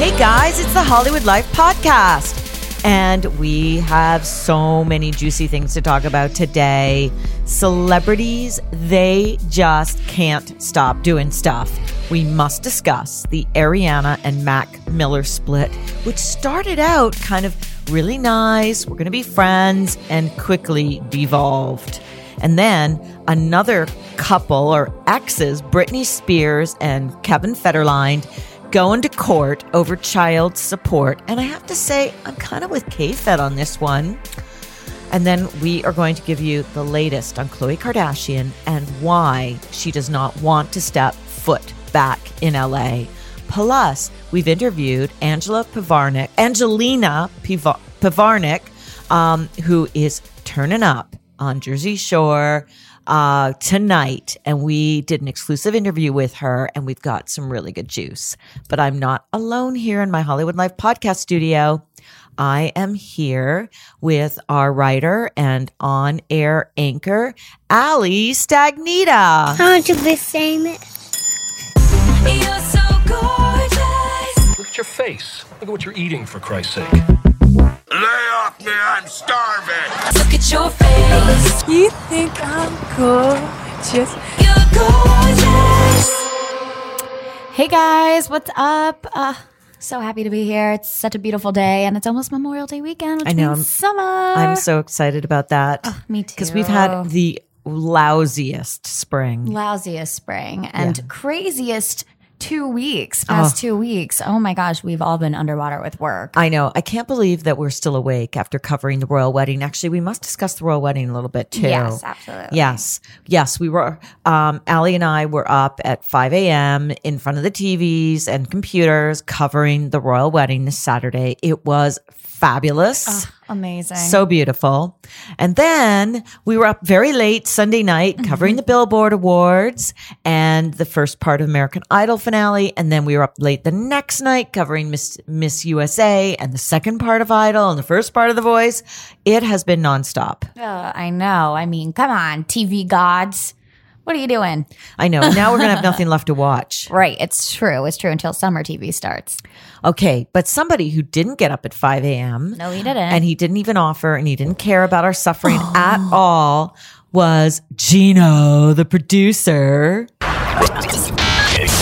Hey guys, it's the Hollywood Life Podcast. And we have so many juicy things to talk about today. Celebrities, they just can't stop doing stuff. We must discuss the Ariana and Mac Miller split, which started out kind of really nice. We're going to be friends and quickly devolved. And then another couple or exes, Britney Spears and Kevin Federline, going to court over child support. And I have to say, I'm kind of with K-Fed on this one. And then we are going to give you the latest on Khloe Kardashian and why she does not want to step foot back in LA. Plus, we've interviewed Angela Pivarnick, Angelina Piva- Pivarnick, um, who is turning up on Jersey Shore uh, tonight. And we did an exclusive interview with her, and we've got some really good juice. But I'm not alone here in my Hollywood Life podcast studio. I am here with our writer and on air anchor, Ali Stagnita. I want to be famous. You're so gorgeous. Look at your face. Look at what you're eating, for Christ's sake. Lay off me, I'm starving. Look at your face. You think I'm gorgeous? You're gorgeous. Hey guys, what's up? Uh, so happy to be here. It's such a beautiful day, and it's almost Memorial Day weekend, which I know, I'm- means summer. I'm so excited about that. Oh, me too. Because we've had the lousiest spring. lousiest spring and Yeah. craziest two weeks. Past two weeks. Oh my gosh, we've all been underwater with work. I know. I can't believe that we're still awake after covering the royal wedding. Actually, we must discuss the royal wedding a little bit too. Yes, absolutely. Yes. Yes. We were, um, Allie and I were up at 5 a.m. in front of the TVs and computers covering the royal wedding this Saturday. It was fabulous. Amazing. So beautiful. And then we were up very late Sunday night Mm-hmm. covering the Billboard Awards and the first part of American Idol finale. And then we were up late the next night covering Miss, Miss USA and the second part of Idol and the first part of The Voice. It has been nonstop. Uh, I know. I mean, come on, TV gods. What are you doing? I know. Now we're going to have nothing left to watch. Right. It's true. It's true until summer TV starts. Okay. But somebody who didn't get up at 5 a.m. No, he didn't. and he didn't even offer and he didn't care about our suffering at all was Gino, the producer.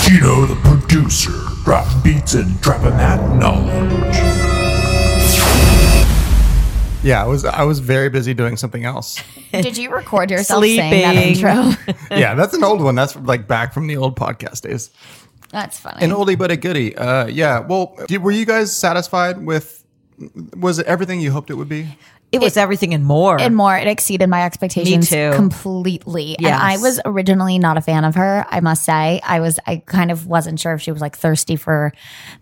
Gino, the producer, dropping beats and dropping that knowledge. Yeah, I was I was very busy doing something else. Did you record yourself saying that intro? yeah, that's an old one. That's like back from the old podcast days. That's funny. An oldie but a goodie. Uh, yeah. Well, did, were you guys satisfied with? Was it everything you hoped it would be? It was everything and more. and more. It exceeded my expectations too. completely. And I was originally not a fan of her, I must say. I was I kind of wasn't sure if she was like thirsty for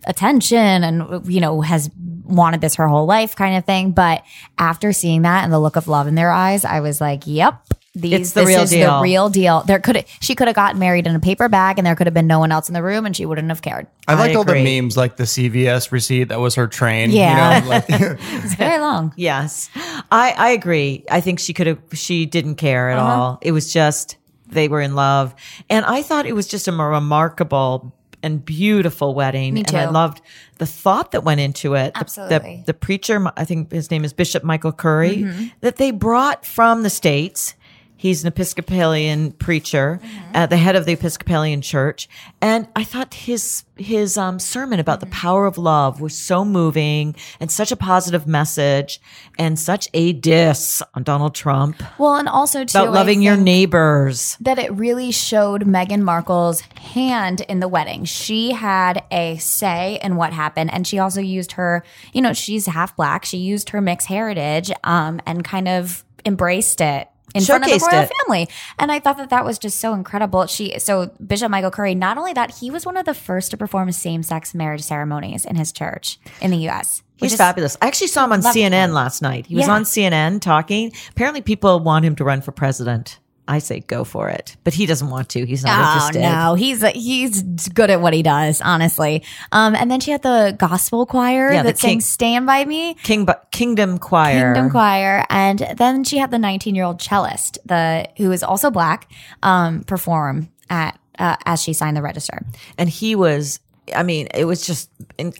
attention and you know, has wanted this her whole life kind of thing. But after seeing that and the look of love in their eyes, I was like, Yep. These, It's the this real is deal. the real deal. There could have, she could have gotten married in a paper bag, and there could have been no one else in the room, and she wouldn't have cared. I liked all the memes, like the CVS receipt that was her train. Yeah. You know, like, It's very long. yes, I I agree. I think she could have. She didn't care Uh-huh. at all. It was just they were in love, and I thought it was just a remarkable and beautiful wedding. Me And I loved the thought that went into it. The- Absolutely. The, the preacher, I think his name is Bishop Michael Curry, Mm-hmm. that they brought from the states. He's an Episcopalian preacher, at the head of the Episcopalian Church, and I thought his his um, sermon about the power of love was so moving and such a positive message, and such a diss on Donald Trump Well, and also too about loving your neighbors. that it really showed Meghan Markle's hand in the wedding. She had a say in what happened, and she also used her. You know, she's half black. She used her mixed heritage, um, and kind of embraced it. In front of the royal it. family, and I thought that that was just so incredible. She, so Bishop Michael Curry, not only that, he was one of the first to perform same-sex marriage ceremonies in his church in the U.S. He's is- fabulous. I actually saw him on CNN him. last night. He was on CNN talking. Apparently, people want him to run for president. I say go for it, but he doesn't want to. He's not Oh interested. no, he's he's good at what he does, honestly. Um, and then she had the gospel choir Yeah, that sang "Stand by Me," King, Kingdom Choir. Kingdom Choir, and then she had the 19 year old cellist, the who is also black, um, perform at uh, as she signed the register. and he was i mean it was just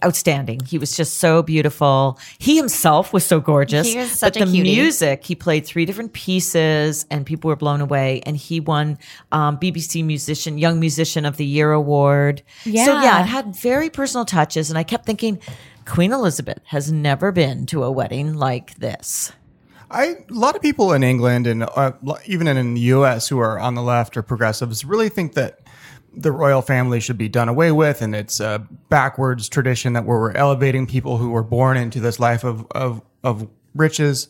outstanding he was just so beautiful he himself was so gorgeous He was such but a the cutie. music he played three different pieces and people were blown away and he won um, bbc musician young musician of the year award Yeah. so Yeah. yeah it had very personal touches and i kept thinking queen elizabeth has never been to a wedding like this I a lot of people in England and uh, even in the U.S. who are on the left or progressives really think that the royal family should be done away with, and it's a backwards tradition that we're elevating people who were born into this life of of of riches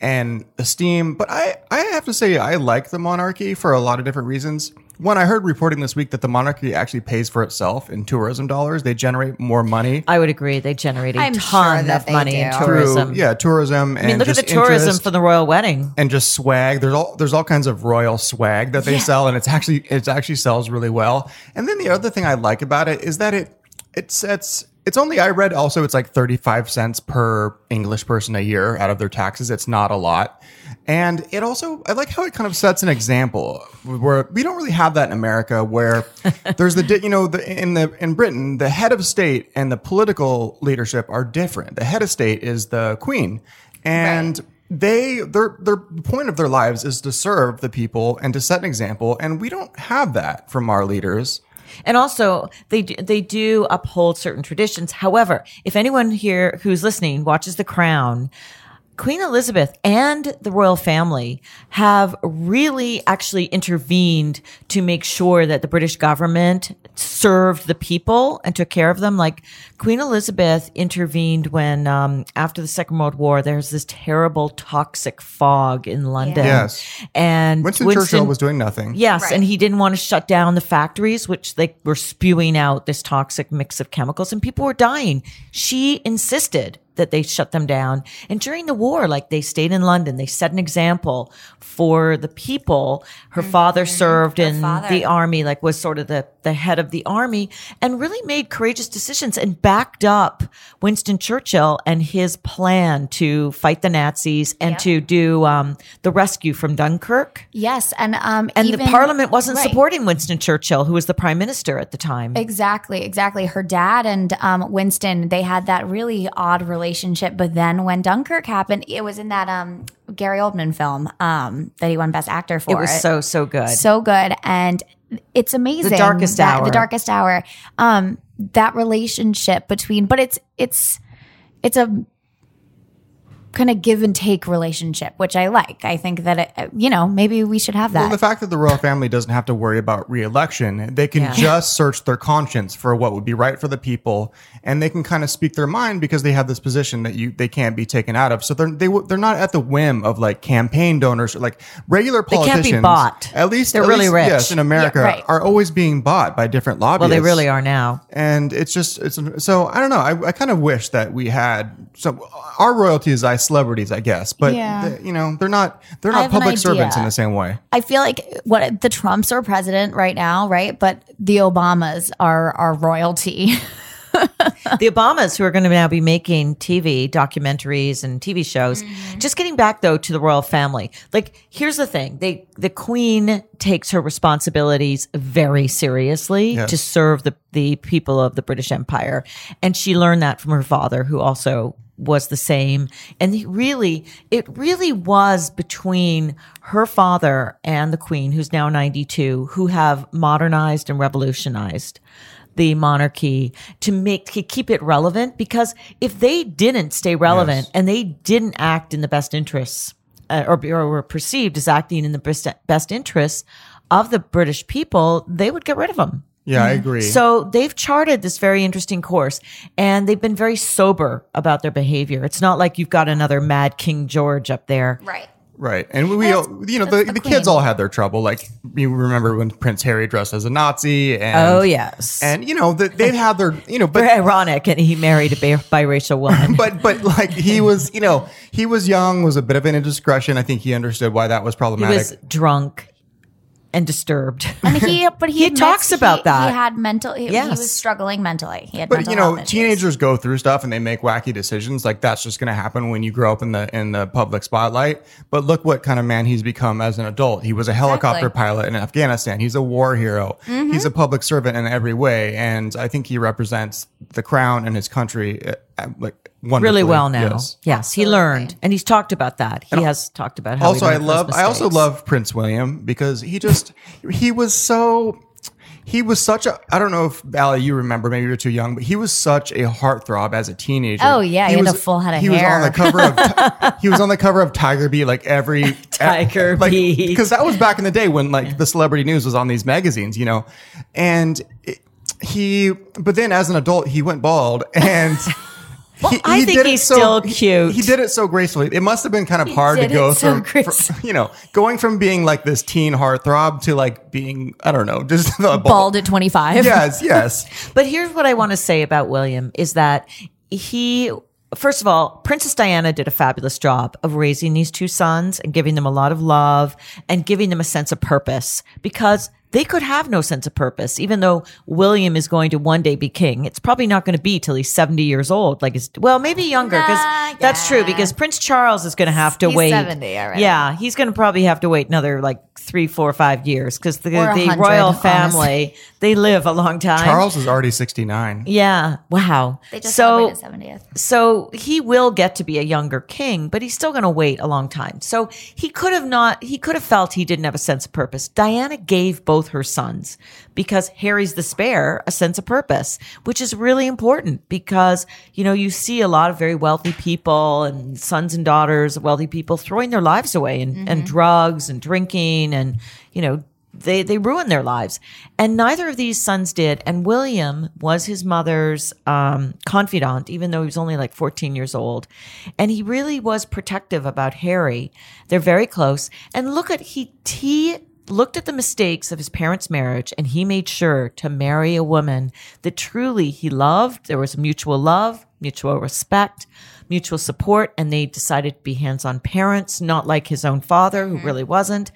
and esteem. But I I have to say I like the monarchy for a lot of different reasons. One, I heard reporting this week that the monarchy actually pays for itself in tourism dollars. They generate more money i would agree they generate a I'm ton that of they money in tourism through yeah tourism and i mean look at the tourism interest. for the royal wedding and just swag. There's all there's all kinds of royal swag that they sell, and it's actually it actually sells really well. And then the other thing I like about it is that it it sets it's only I read also it's like 35 cents per English person a year out of their taxes. It's not a lot. And it also I like how it kind of sets an example where we don't really have that in America where there's the you know the in the in Britain the head of state and the political leadership are different. The head of state is the queen and they their their point of their lives is to serve the people and to set an example and we don't have that from our leaders And also, they do, they do uphold certain traditions. However, if anyone here who's listening watches The Crown, Queen Elizabeth and the royal family have really actually intervened to make sure that the British government served the people and took care of them. Like Queen Elizabeth intervened when, um, after the Second World War, there's this terrible toxic fog in London. Yes. And winston, churchill was doing nothing Yes, and he didn't want to shut down the factories, which they were spewing out this toxic mix of chemicals, and people were dying. She insisted that they shut them down. And during the war, like they stayed in London, they set an example for the people. Her father served in father. the army, like was sort of the, the head of the army, and really made courageous decisions and backed up Winston Churchill and his plan to fight the Nazis and to do um, the rescue from Dunkirk. Yes, and um, And even- the parliament wasn't Right. supporting Winston Churchill, who was the prime minister at the time. Exactly, exactly. Her dad and um, Winston, they had that really odd relationship. But then when Dunkirk happened, it was in that um, Gary Oldman film um, that he won Best Actor for. It was so, so good. so good, and it's amazing. Darkest that- Hour. The darkest hour. Um, that relationship between, but it's it's it's a kind of give and take relationship, which I like. I think that it, you know maybe we should have that. well the fact that the royal family doesn't have to worry about re-election they can Yeah. just search their conscience for what would be right for the people and they can kind of speak their mind because they have this position that you they can't be taken out of so they're they, they're not at the whim of like campaign donors or like regular politicians. They can't be bought. at least They're at really least, rich. yes in america Yeah, right. are always being bought by different lobbies. well, they really are now. and it's just it's so I don't know. I, I kind of wish that we had some our royalties as celebrities, I guess, but Yeah. they- you know they're not they're not public servants in the same way. I feel like what the Trumps are president right now, right? But the Obamas are are royalty. the Obamas, who are going to now be making TV documentaries and TV shows. Mm-hmm. Just getting back though to the royal family. Like, here's the thing: they the Queen takes her responsibilities very seriously Yes. to serve the the people of the British Empire, and she learned that from her father, who also was the same. And he really, it really was between her father and the queen, who's now 92, who have modernized and revolutionized the monarchy to make to keep it relevant because if they didn't stay relevant Yes. and they didn't act in the best interests uh, or, or were perceived as acting in the best, best interests of the British people, they would get rid of them. Yeah, I mm-hmm. agree. So they've charted this very interesting course and they've been very sober about their behavior. It's not like you've got another mad King George up there. Right. Right. And we, all, you know, the, the the kids all had their trouble. Like, you remember when Prince Harry dressed as a Nazi and. Oh, yes. And, you know, the, they've had their, you know, but. Very ironic. And he married a bi- biracial woman. But but like he was, you know, he was young, was a bit of an indiscretion. I think he understood why that was problematic. he was drunk and disturbed. And he, but he, He talks about he- that. He had mental. He, he was struggling mentally. He had but mental you know, teenagers go through stuff and they make wacky decisions. Like that's just going to happen when you grow up in the in the public spotlight. But look what kind of man he's become as an adult. He was a helicopter Exactly. pilot in Afghanistan. He's a war hero. Mm-hmm. He's a public servant in every way, and I think he represents the crown and his country uh, uh, like wonderfully. Really well now. Yes. Yes, he learned, and he's talked about that. He has talked about how. also he i learned from his love i also love prince william because he just he was so he was such a i don't know if Allie, you remember maybe you're too young but he was such a heartthrob as a teenager Oh, yeah, he had was, a full head of he was on the cover of he was on the cover of tiger beat like every Tiger like, Beat. because that was back in the day when like the celebrity news was on these magazines you know and it, he but then as an adult he went bald and he, I he think he's so- still cute. He did it so gracefully. It must have been kind of hard to go so from, from, you know, going from being like this teen heartthrob to like being, I don't know, just the bald at 25. Yes, yes. But here's what I want to say about William is that he first of all, Princess Diana did a fabulous job of raising these two sons and giving them a lot of love and giving them a sense of purpose because they could have no sense of purpose, even though William is going to one day be king. It's probably not going to be till he's 70 years old. Like, it's, well, maybe younger because Nah, that's true because Prince Charles is going to have to He's wait. 70 already. Yeah. He's going to probably have to wait another like three, four, five years because the, the hundred, royal honestly. family, they live a long time. Charles is already 69. Yeah. Wow. They just so, celebrated 70th. so he will get to be a younger king, but he's still going to wait a long time. So he could have not, he could have felt he didn't have a sense of purpose. Diana gave both her sons because Harry's the spare a sense of purpose, which is really important because, you know, you see a lot of very wealthy people and sons and daughters of wealthy people throwing their lives away and, and drugs and drinking and, you know, they they ruined their lives. And neither of these sons did. And william was his mother's um, confidant even though he was only like 14 years old. And he really was protective about harry. They're very close. And look at he he looked at the mistakes of his parents marriage and he made sure to marry a woman that truly he loved there was mutual love mutual respect mutual support and they decided to be hands-on parents not like his own father who mm-hmm. really wasn't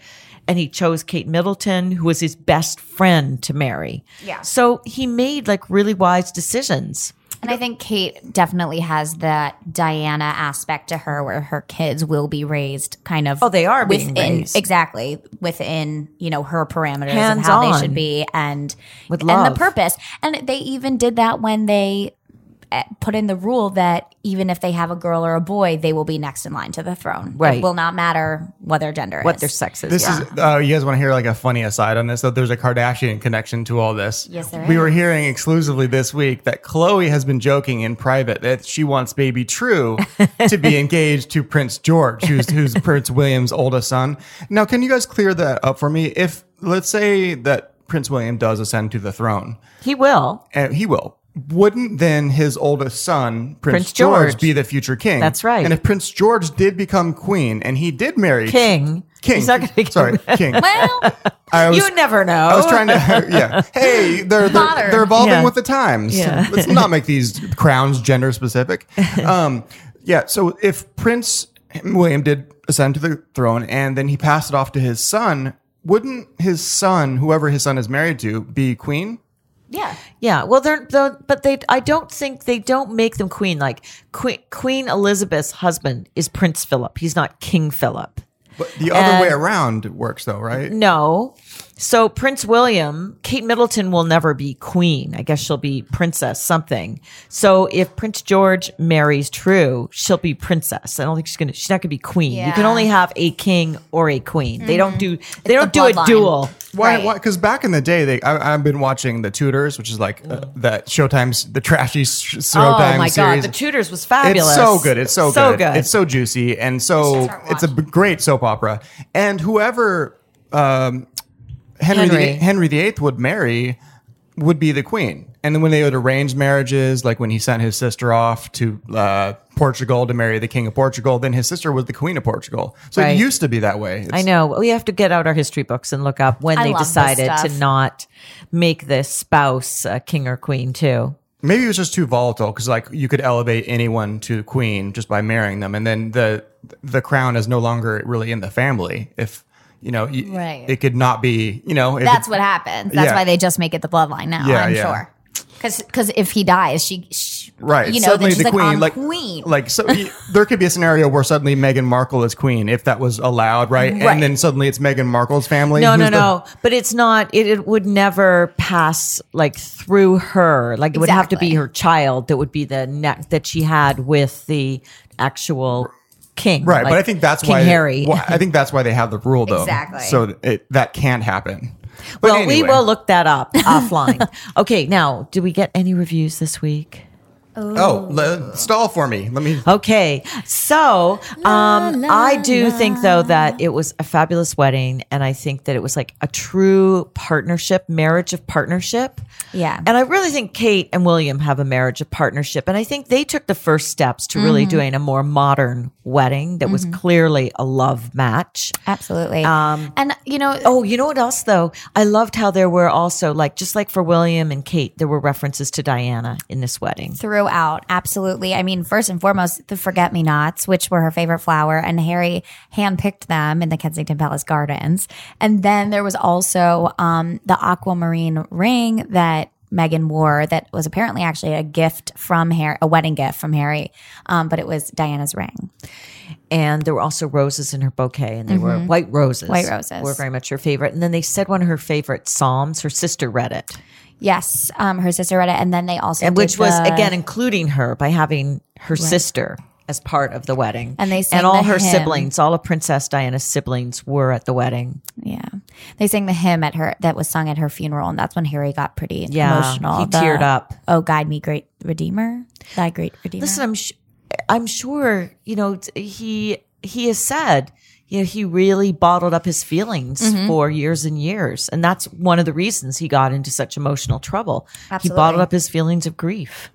and he chose Kate Middleton, who was his best friend to marry. Yeah. So he made like really wise decisions. And I think Kate definitely has that Diana aspect to her where her kids will be raised kind of Oh, they are being within raised. exactly within, you know, her parameters of Hands how they should be and With and the purpose. And they even did that when they put in the rule that even if they have a girl or a boy, they will be next in line to the throne. Right. It will not matter what their gender What is. their sex is. This yeah. is, uh, you guys want to hear like a funny aside on this? So there's a Kardashian connection to all this. Yes, there We is. were hearing exclusively this week that Khloe has been joking in private that she wants baby True to be engaged to Prince George, who's, who's Prince William's oldest son. Now, can you guys clear that up for me? If, let's say that Prince William does ascend to the throne, he will. and he will. Wouldn't then his oldest son, Prince, Prince George, George. be the future king? That's right. And if Prince George did become queen and he did marry King. King, He's not gonna be sorry, king. well, I was, you never know. I was trying to, yeah. Hey, they're they're, they're evolving Yeah. with the times. Yeah. Let's not make these crowns gender specific. Um, yeah. So if Prince William did ascend to the throne and then he passed it off to his son, wouldn't his son, whoever his son is married to, be queen? Yeah. Yeah, well, they're, they're but they. I don't think they don't make them queen. Like Queen Queen Elizabeth's husband is Prince Philip. He's not King Philip. But the other And- way around works though, right? No, So Prince William, Kate Middleton will never be queen. I guess she'll be princess something. So if Prince George marries True, she'll be princess. I don't think she's gonna. She's not gonna be queen. You can only have a king or a queen. They don't do. They don't the do a bloodline. duel. Why? Right. Why? Because back in the day, they I, I've been watching the Tudors, which is like uh, that Showtime's the trashy sh- Showtime Oh my series. god, the Tudors was fabulous. It's so good. It's so, so good. good. It's so juicy and so it's a great soap opera. And whoever um, Henry Henry. The, Henry VIII would marry would be the queen. And then when they would arrange marriages, like when he sent his sister off to uh, Portugal to marry the king of Portugal, then his sister was the queen of Portugal. So Right. it used to be that way. It's- I know. We have to get out our history books and look up when I they decided to not make this spouse a king or queen too. Maybe it was just too volatile because like you could elevate anyone to queen just by marrying them, and then the the crown is no longer really in the family. If you know, Right. it could not be. You know, if That's it- what happens. That's Yeah. why they just make it the bloodline now. Yeah, I'm yeah. sure. Because if he dies, she, she right. You know, suddenly then she's the like, queen, I'm like queen. like so, y- there could be a scenario where suddenly Meghan Markle is queen if that was allowed, right? Right. And then suddenly it's Meghan Markle's family. No, who's no, the- no. But it's not. It, it would never pass like through her. Like it would have to be her child that would be the neck that she had with the actual king. Right, like but I think that's King why Harry. why- I think that's why they have the rule, though. Exactly. So it, that can't happen. But well, we will look that up offline. Okay, now, do we get any reviews this week? Oh, le- stall for me. Let me. Okay. So, um, I do think though that it was a fabulous wedding and I think that it was like a true partnership, marriage of partnership. Yeah. And I really think Kate and William have a marriage of partnership and I think they took the first steps to Mm-hmm. really doing a more modern wedding that was clearly a love match. Absolutely. and, you know, Oh, you know what else though? I loved how there were also like just like for William and Kate, there were references to Diana in this wedding. Throughout. Absolutely. I mean, first and foremost, the forget me nots, which were her favorite flower, and Harry handpicked them in the Kensington Palace Gardens. And then there was also um, the aquamarine ring that Meghan wore that was apparently actually a gift from Harry, a wedding gift from Harry, um, but it was Diana's ring. And there were also roses in her bouquet, and they were white roses. Mm-hmm. White roses. were very much her favorite. And then they said one of her favorite psalms. Her sister read it, Yes, um, her sister read it, and then they also and which was the- again including her by having her sister as part of the wedding. And they sang and all the her hymn. siblings, all of Princess Diana's siblings, were at the wedding. Yeah, they sang the hymn at her that was sung at her funeral, and that's when Harry got pretty Yeah, emotional. he teared up. Oh, guide me, great Redeemer, thy great Redeemer. Listen, I'm sh- I'm sure you know he he has said you know he really bottled up his feelings Mm-hmm. for years and years, and that's one of the reasons he got into such emotional trouble. He bottled up his feelings of grief.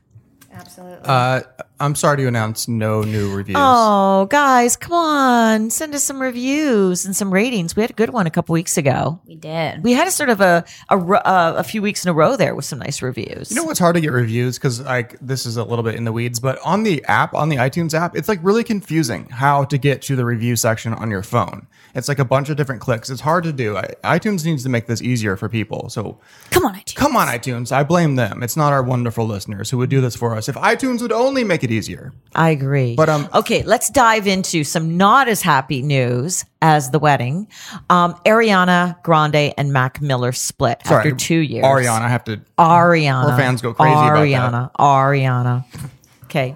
Absolutely. Uh, I'm sorry to announce no new reviews. Oh, guys, come on. Send us some reviews and some ratings. We had a good one a couple weeks ago. we did. We had a sort of a a, ro- uh, a few weeks in a row there with some nice reviews. You know what's hard to get reviews because like this is a little bit in the weeds, but on the app, on the iTunes app, it's like really confusing how to get to the review section on your phone. It's like a bunch of different clicks. It's hard to do. I, iTunes needs to make this easier for people. So Come on, iTunes. come on, iTunes. I blame them. It's not our wonderful listeners who would do this for us. If iTunes would only make it easier. I agree. But, um, okay, let's dive into some not as happy news as the wedding. Um, Ariana Grande and Mac Miller split Sorry, after two years. Ariana, I have to. Ariana. Her fans go crazy about that. Ariana. Ariana. Okay.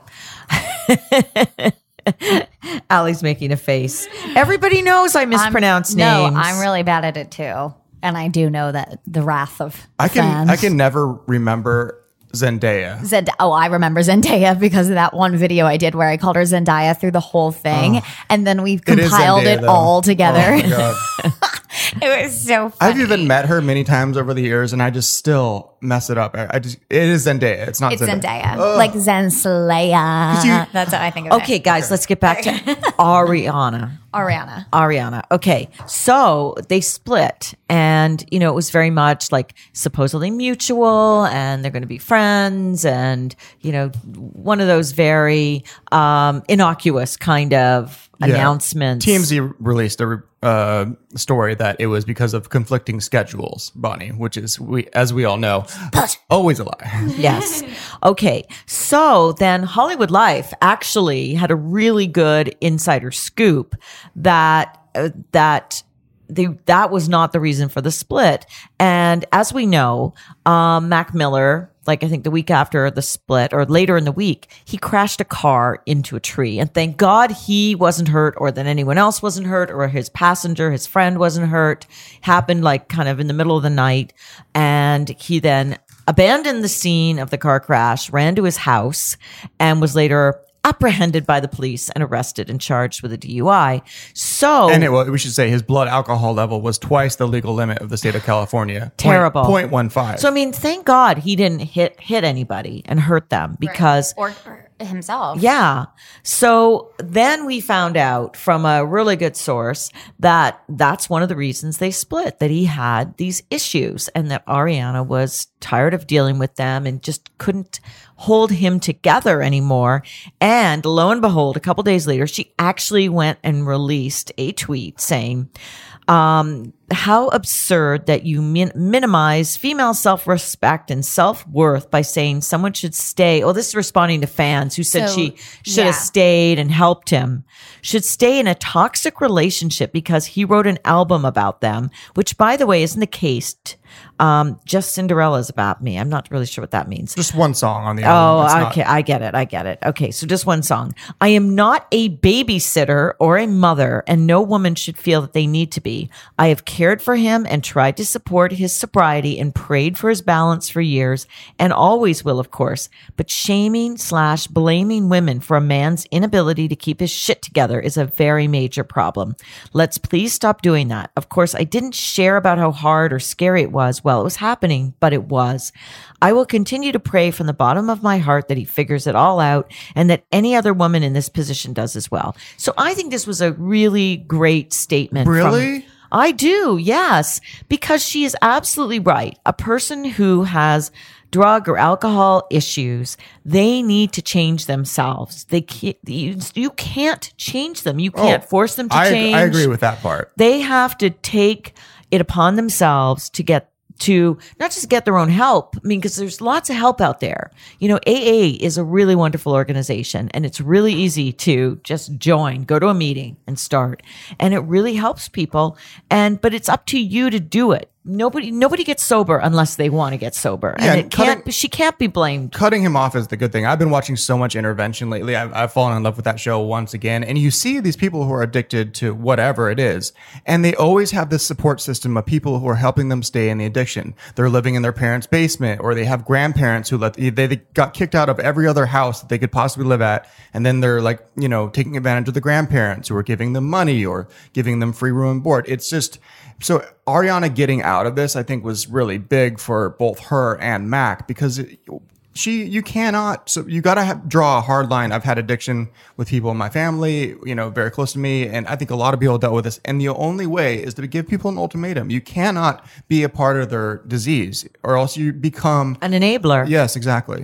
Allie's making a face. Everybody knows I mispronounce I'm, names. No, I'm really bad at it too, and I do know that the wrath of I can. fans. I can never remember Zendaya. Zend- oh, I remember Zendaya because of that one video I did where I called her Zendaya through the whole thing, oh. and then we Oh. It is compiled Zendaya, it all together. Oh my God. it was so funny. I've even met her many times over the years, and I just still mess it up. I, I just it is Zendaya. It's not it's Zendaya. Zendaya, like Zen Slaya. you- That's what I think of. okay, it. guys, let's get back to Ariana. Ariana. Ariana. Okay. So they split and, you know, it was very much like supposedly mutual and they're going to be friends and, you know, one of those very, um, innocuous kind of. Announcements. TMZ released a uh, story that it was because of conflicting schedules, Bonnie, which is we as we all know, but, always a lie. Yes. Okay. So then Hollywood Life actually had a really good insider scoop that uh, that they, that was not the reason for the split. And as we know, um, Mac Miller, like I think the week after the split or later in the week, he crashed a car into a tree. And thank God he wasn't hurt or that anyone else wasn't hurt or his passenger, his friend wasn't hurt. Happened like kind of in the middle of the night. And he then abandoned the scene of the car crash, ran to his house and was later apprehended by the police and arrested and charged with a DUI. So And it, well, we should say his blood alcohol level was twice the legal limit of the state of California. terrible. Point one five. So I mean, thank God he didn't hit hit anybody and hurt them because or, or himself. yeah. So then we found out from a really good source that that's one of the reasons they split, that he had these issues and that Ariana was tired of dealing with them and just couldn't hold him together anymore. And lo and behold, a couple days later, she actually went and released a tweet saying, um, how absurd that you min- minimize female self respect and self worth by saying someone should stay. Oh, this is responding to fans who said So, she should have stayed and helped him, should stay in a toxic relationship because he wrote an album about them, which, by the way, isn't the case. Um, just Cinderella's about me. I'm not really sure what that means. just one song on the Oh, album. It's not- okay. I get it. I get it. Okay. So just one song. I am not a babysitter or a mother, and no woman should feel that they need to be. I have cared for him and tried to support his sobriety and prayed for his balance for years and always will, of course. But shaming slash blaming women for a man's inability to keep his shit together is a very major problem. Let's please stop doing that. Of course, I didn't share about how hard or scary it was while it was happening, but it was. I will continue to pray from the bottom of my heart that he figures it all out and that any other woman in this position does as well. So I think this was a really great statement. from- Really? I do, yes, because she is absolutely right. A person who has drug or alcohol issues, they need to change themselves. They can't, you, you can't change them. You can't Oh, force them to I, change I agree with that part. they have to take it upon themselves to get to not just get their own help. I mean, because there's lots of help out there. You know, AA is a really wonderful organization and it's really easy to just join, go to a meeting and start. And it really helps people. And, but it's up to you to do it. Nobody, nobody gets sober unless they want to get sober. Yeah, and it can't, she can't be blamed. cutting him off is the good thing. I've been watching so much intervention lately. I've, I've fallen in love with that show once again. And you see these people who are addicted to whatever it is, and they always have this support system of people who are helping them stay in the addiction. They're living in their parents' basement, or they have grandparents who let they, they got kicked out of every other house that they could possibly live at, and then they're like you know taking advantage of the grandparents who are giving them money or giving them free room and board. It's just so Ariana getting out of this, I think, was really big for both her and Mac because it, she, you cannot, so you got to draw a hard line. I've had addiction with people in my family, you know, very close to me, and I think a lot of people dealt with this. And the only way is to give people an ultimatum. You cannot be a part of their disease, or else you become An enabler. Yes, exactly.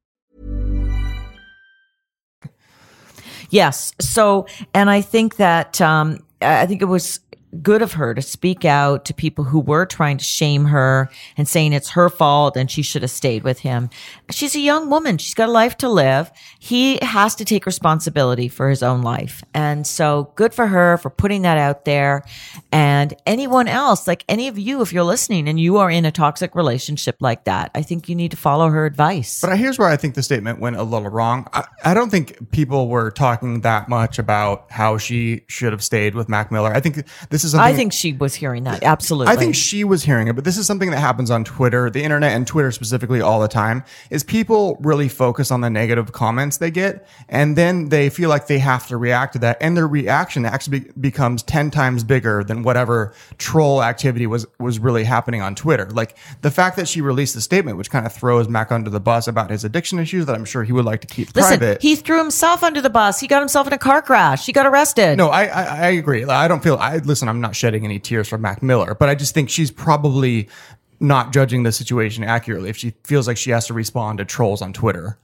Yes. So, and I think that, um, I think it was good of her to speak out to people who were trying to shame her and saying it's her fault and she should have stayed with him. She's a young woman. She's got a life to live. He has to take responsibility for his own life. And so good for her for putting that out there. And anyone else, like any of you, if you're listening and you are in a toxic relationship like that, I think you need to follow her advice. But here's where I think the statement went a little wrong. I, I don't think people were talking that much about how she should have stayed with Mac Miller. I think this this is something I think she was hearing that. Absolutely. I think she was hearing it, but this is something that happens on Twitter, the internet, and Twitter specifically all the time. Is people really focus on the negative comments they get, and then they feel like they have to react to that, and their reaction actually becomes ten times bigger than whatever troll activity was was really happening on Twitter. Like the fact that she released the statement, which kind of throws Mac under the bus about his addiction issues that I'm sure he would like to keep Listen, private. he threw himself under the bus. He got himself in a car crash. He got arrested. No, I, I I agree. I don't feel. I listen. I'm not shedding any tears for Mac Miller, but I just think she's probably not judging the situation accurately if she feels like she has to respond to trolls on Twitter.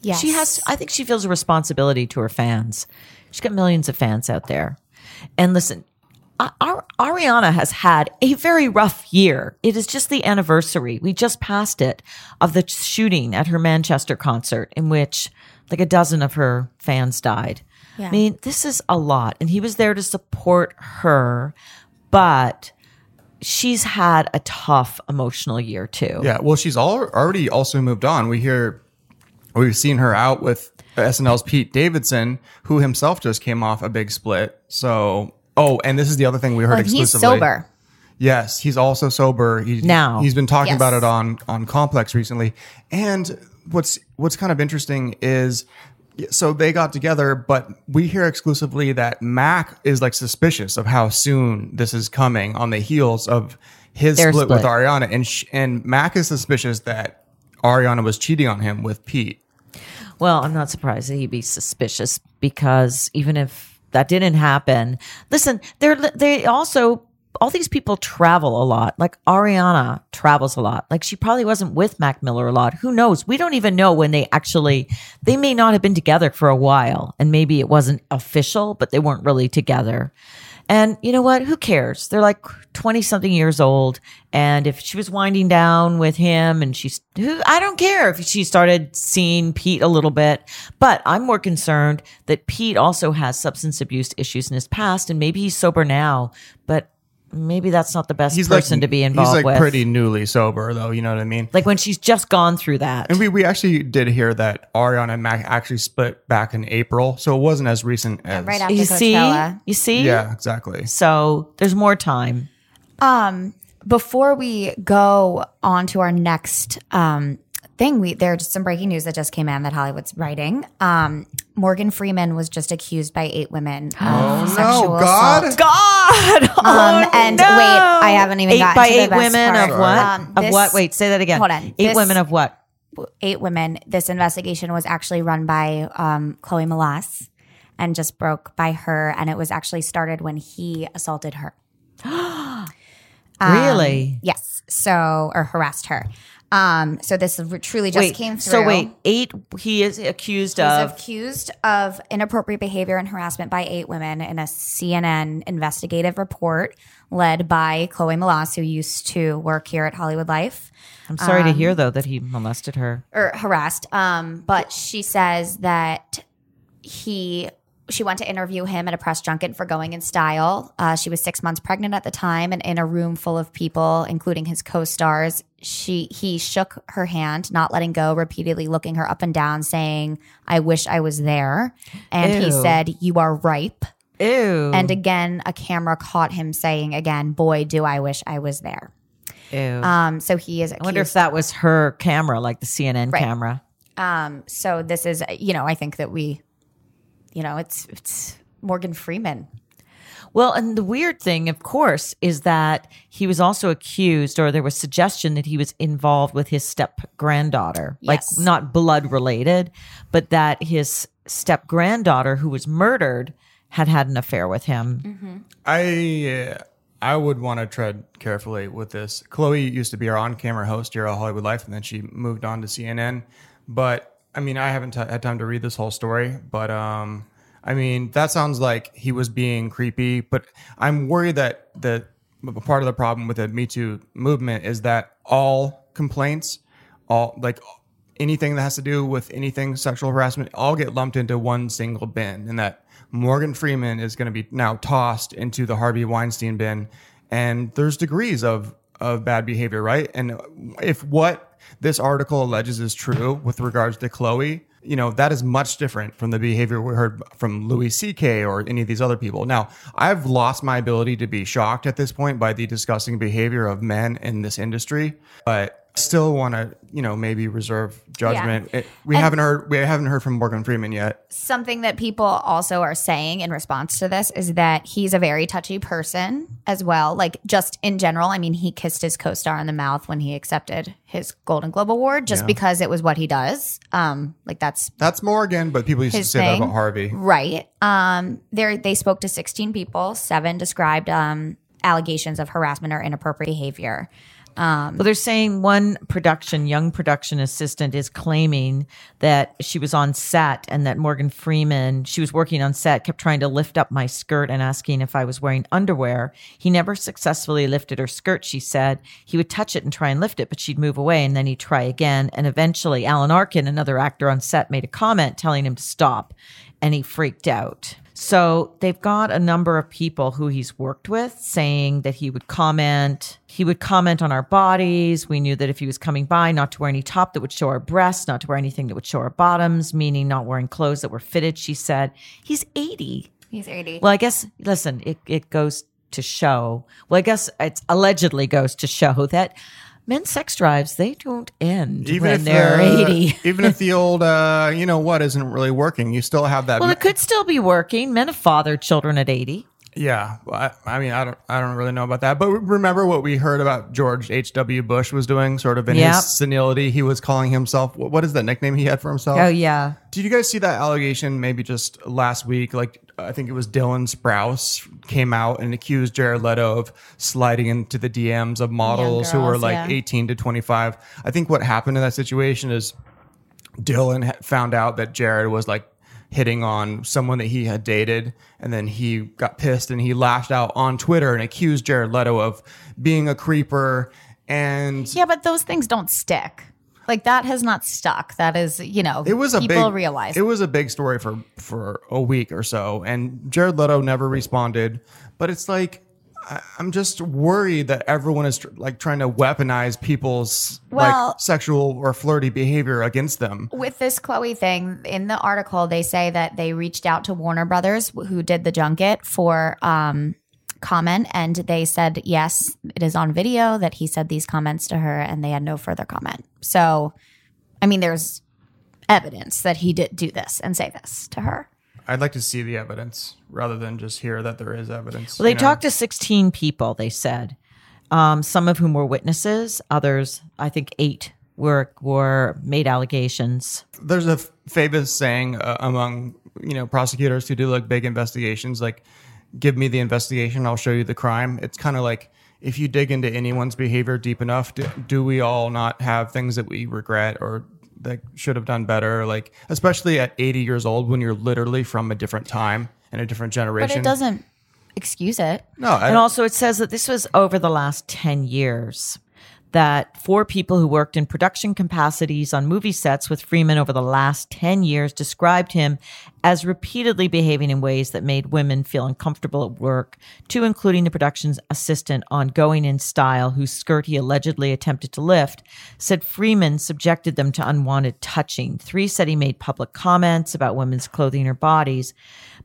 Yes. She has, I think she feels a responsibility to her fans. She's got millions of fans out there. And listen, Ar- Ar- Ariana has had a very rough year. It is just the anniversary. We just passed it of the shooting at her Manchester concert in which like a dozen of her fans died. Yeah. I mean, this is a lot. And he was there to support her, but she's had a tough emotional year too. Yeah. Well, she's all, already also moved on. We hear we've seen her out with SNL's Pete Davidson, who himself just came off a big split. So, oh, and this is the other thing we heard Well, he's exclusively. sober. Yes, he's also sober. He, Now. he's been talking Yes. about it on on Complex recently. And what's what's kind of interesting is so they got together, but we hear exclusively that Mac is like suspicious of how soon this is coming on the heels of his Their split, with. Ariana, and sh- and Mac is suspicious that Ariana was cheating on him with Pete. Well, I'm not surprised that he'd be suspicious because even if that didn't happen, listen, they're they also all these people travel a lot. Like Ariana travels a lot. Like she probably wasn't with Mac Miller a lot. Who knows? We don't even know when they actually they may not have been together for a while and maybe it wasn't official, but they weren't really together. And you know what? Who cares? They're like 20 something years old. And if she was winding down with him and she's, who, I don't care if she started seeing Pete a little bit, but I'm more concerned that Pete also has substance abuse issues in his past and maybe he's sober now, but maybe that's not the best He's person like to be involved He's like with. pretty newly sober, though. You know what I mean? like when she's just gone through that. And we, we actually did hear that Ariana and Mac actually split back in April, so it wasn't as recent as right after you see, Coachella. you see, Yeah, exactly. So there's more time. Um, before we go on to our next um, thing, we there's just some breaking news that just came in that Hollywood's writing. Um, Morgan Freeman was just accused by eight women of Oh sexual no, God! assault. God. Um, and wait, I haven't even eight gotten by to the eight best women part. of what? Um, of this- what? Wait, say that again. Hold on. Eight This- women of what? Eight women. This investigation was actually run by um, Chloe Melas and just broke by her, and it was actually started when he assaulted her. Um, Really? Yes. So, or harassed her. Um, so this truly just wait. came through. So wait, eight. He is accused He's of. accused of inappropriate behavior and harassment by eight women in a CNN investigative report led by Chloe Melas, who used to work here at Hollywood Life I'm sorry to um, hear though that he molested her. or harassed. Um, but she says that he she went to interview him at a press junket for Going in Style. Uh, she was six months pregnant at the time, and in a room full of people, including his co-stars, she he shook her hand, not letting go, repeatedly looking her up and down, saying, "I wish I was there." And he said, "You are ripe." Ew. And again, a camera caught him saying, "Again, boy, do I wish I was there." Ew. Um, so he is. I wonder if that was her camera, like the CNN Right. camera. Um, so this is, you know, I think that we, you know, it's it's Morgan Freeman. Well, and the weird thing, of course, is that he was also accused, or there was suggestion that he was involved with his step granddaughter, Yes. like not blood related, but that his step granddaughter, who was murdered, had had an affair with him. I uh, I would want to tread carefully with this. Chloe used to be our on-camera host here at Hollywood Life, and then she moved on to CNN. But I mean, I haven't t- had time to read this whole story, but um, I mean, that sounds like he was being creepy. But I'm worried that the part of the problem with the Me Too movement is that all complaints, all like anything that has to do with anything sexual harassment all get lumped into one single bin and that Morgan Freeman is going to be now tossed into the Harvey Weinstein bin and there's degrees of of bad behavior right and if what this article alleges is true with regards to Chloe you know, that is much different from the behavior we heard from Louis C.K. or any of these other people. Now, I've lost my ability to be shocked at this point by the disgusting behavior of men in this industry, but still want to, you know, maybe reserve judgment. It- we And- haven't heard we haven't heard from Morgan Freeman yet. Something that people also are saying in response to this is that he's a very touchy person as well. Like just in general, I mean, he kissed his co-star on the mouth when he accepted his Golden Globe award just Yeah. because it was what he does. Um, like that's That's Morgan, but people used to say thing. that about Harvey. Right. Um, they they spoke to 16 people. Seven described um, allegations of harassment or inappropriate behavior. Um, Well, they're saying one production, young production assistant, is claiming that she was on set and that Morgan Freeman, she was working on set, kept trying to lift up my skirt and asking if I was wearing underwear. He never successfully lifted her skirt, she said. He would touch it and try and lift it, but she'd move away and then he'd try again. And eventually, Alan Arkin, another actor on set, made a comment telling him to stop and he freaked out. So they've got a number of people who he's worked with saying that he would comment. He would comment on our bodies. We knew that if he was coming by, not to wear any top that would show our breasts, not to wear anything that would show our bottoms, meaning not wearing clothes that were fitted. She said, He's 80. He's 80. Well, I guess, listen, it, it goes to show, well, I guess it's allegedly goes to show that men's sex drives, they don't end even when they're the- 80. even if the old, uh, you know what, isn't really working, you still have that. Well, it could still be working. Men have fathered children at 80. Yeah, well, I, I mean, I don't, I don't really know about that. But remember what we heard about George H. W. Bush was doing, sort of in Yep. his senility. He was calling himself. What, what is that nickname he had for himself? Oh, yeah. Did you guys see that allegation? Maybe just last week, like I think it was Dylan Sprouse came out and accused Jared Leto of sliding into the DMs of models who were like yeah. 18 to 25. I think what happened in that situation is Dylan found out that Jared was like hitting on someone that he had dated, and then he got pissed and he lashed out on Twitter and accused Jared Leto of being a creeper. And yeah, but those things don't stick. Like that has not stuck. That is, you know, it was a people big, realize. it was a big story for for a week or so, and Jared Leto never responded. But it's like. I- I'm just worried that everyone is tr- like trying to weaponize people's Well- like sexual or flirty behavior against them. With this Chloe thing, in the article, they say that they reached out to Warner Brothers, who did the junket, for um, comment, and they said yes, it is on video that he said these comments to her, and they had no further comment. So, I mean, there's evidence that he did do this and say this to her. I'd like to see the evidence rather than just hear that there is evidence. Well, they you know? talked to 16 people, they said, um, some of whom were witnesses. Others, I think eight, were, were made allegations. There's a f- famous saying uh, among you know prosecutors who do like big investigations, like "Give me the investigation, I'll show you the crime." It's kind of like if you dig into anyone's behavior deep enough, do, do we all not have things that we regret or that should have done better? Like especially at 80 years old, when you're literally from a different time and a different generation. But it doesn't excuse it. No, I and also, it says that this was over the last 10 years. That four people who worked in production capacities on movie sets with Freeman over the last 10 years described him as repeatedly behaving in ways that made women feel uncomfortable at work, two including the production's assistant on Going in Style, whose skirt he allegedly attempted to lift, said Freeman subjected them to unwanted touching. Three said he made public comments about women's clothing or bodies,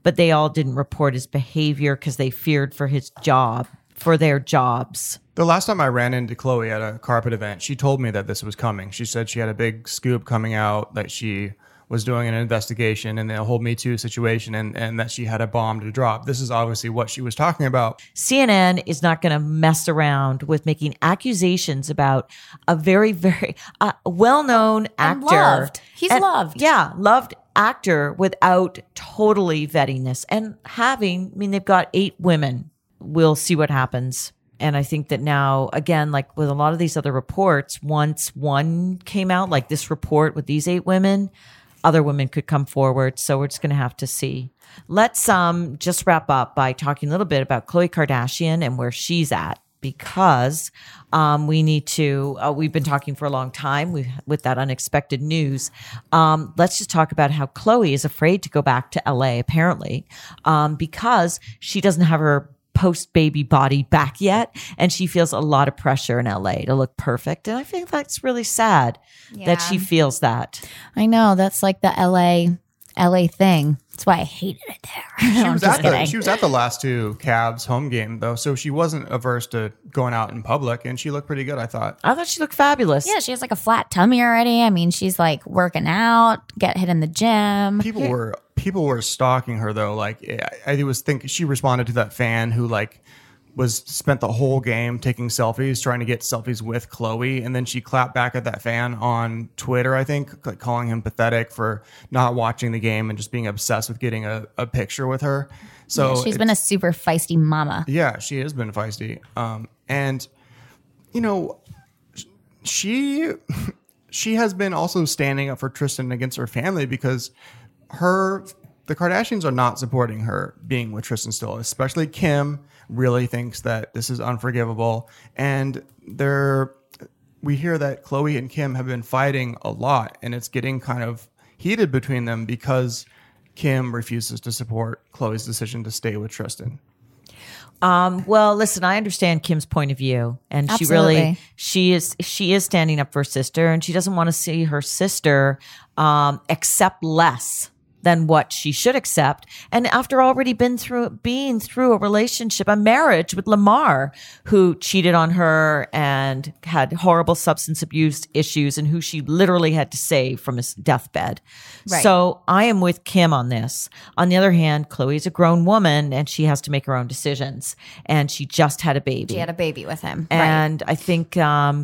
but they all didn't report his behavior because they feared for his job, for their jobs. The last time I ran into Chloe at a carpet event, she told me that this was coming. She said she had a big scoop coming out that she was doing an investigation in the whole Me Too situation and, and that she had a bomb to drop. This is obviously what she was talking about. CNN is not going to mess around with making accusations about a very, very uh, well known And actor. loved. He's loved. Yeah, loved actor without totally vetting this and having, I mean, they've got eight women. We'll see what happens. And I think that now, again, like with a lot of these other reports, once one came out, like this report with these eight women, other women could come forward. So we're just going to have to see. Let's um just wrap up by talking a little bit about Khloe Kardashian and where she's at because um, we need to. Uh, we've been talking for a long time we, with that unexpected news. Um, let's just talk about how Khloe is afraid to go back to LA apparently um, because she doesn't have her post baby body back yet. And she feels a lot of pressure in LA to look perfect. And I think that's really sad that she feels that. I know that's like the LA LA thing. That's why I hated it there. She was, at the, she was at the last two Cavs home game though, so she wasn't averse to going out in public, and she looked pretty good. I thought. I thought she looked fabulous. yeah, she has like a flat tummy already. I mean, she's like working out, get hit in the gym. People were people were stalking her though. Like I, I was think she responded to that fan who like was spent the whole game taking selfies, trying to get selfies with Khloe, and then she clapped back at that fan on Twitter. I think like calling him pathetic for not watching the game and just being obsessed with getting a, a picture with her. So Yeah, she's been a super feisty mama. Yeah, she has been feisty. Um, and you know, she she has been also standing up for Tristan against her family because her the Kardashians are not supporting her being with Tristan still. Especially Kim really thinks that this is unforgivable, and they're we hear that Khloe and Kim have been fighting a lot, and it's getting kind of heated between them because Kim refuses to support Khloe's decision to stay with Tristan. Um, well, listen, I understand Kim's point of view, and she really she is she is standing up for her sister, and she doesn't want to see her sister um, accept less than what she should accept. And after already been through being through a relationship, a marriage with Lamar, who cheated on her and had horrible substance abuse issues, and who she literally had to save from his deathbed. Right. So I am with Kim on this. On the other hand, Khloe's a grown woman and she has to make her own decisions. And she just had a baby. She had a baby with him. right. and I think um,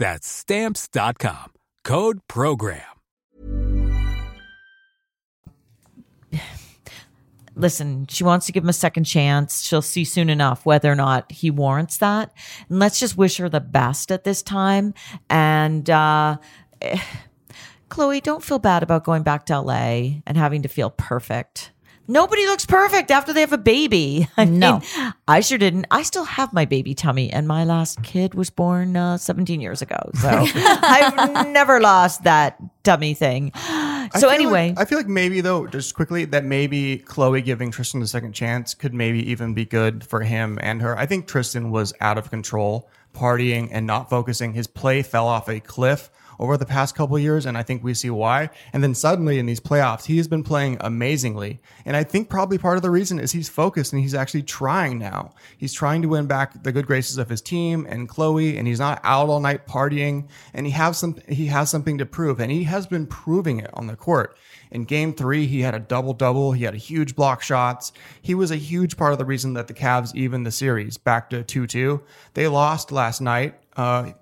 That's Stamps.com. Code PROGRAM. listen, she wants to give him a second chance. She'll see soon enough whether or not he warrants that. And let's just wish her the best at this time. And uh, Khloe, don't feel bad about going back to LA and having to feel perfect. Nobody looks perfect after they have a baby. I No. mean, I sure didn't. I still have my baby tummy, and my last kid was born uh, 17 years ago. So I've never lost that tummy thing. I So like- anyway, I feel like maybe though, just quickly, that maybe Khloe giving Tristan a second chance could maybe even be good for him and her. I think Tristan was out of control, partying and not focusing. His play fell off a cliff over the past couple years, and I think we see why. And then suddenly in these playoffs, he has been playing amazingly. And I think probably part of the reason is he's focused and he's actually trying now. He's trying to win back the good graces of his team and Khloe, and he's not out all night partying. And he has some he has something to prove, and he has been proving it on the court. In game three, he had a double double. He had a huge block shots. He was a huge part of the reason that the Cavs even the series back to 2 2. They lost last night, uh,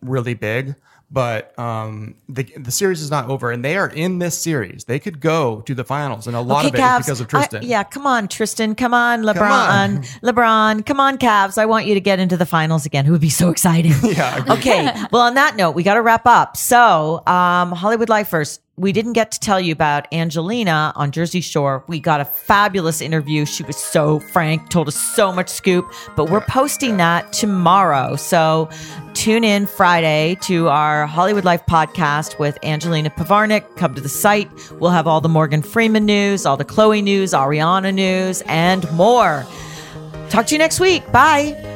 really big, but um, the, the series is not over, and they are in this series. They could go to the finals, and a lot of it Cavs. because of I- Tristan. yeah, come on, Tristan. Come on, LeBron. on. LeBron. Come on, Cavs. I want you to get into the finals again. It would be so exciting. Yeah, okay. Well, on that note, we got to wrap up. So, um, Hollywood Lifers. We didn't get to tell you about Angelina on Jersey Shore. We got a fabulous interview. She was so frank, told us so much scoop, but we're posting that tomorrow. So tune in Friday to our Hollywood Life podcast with Angelina Pivarnick. Come to the site. We'll have all the Morgan Freeman news, all the Chloe news, Ariana news, and more. Talk to you next week. Bye.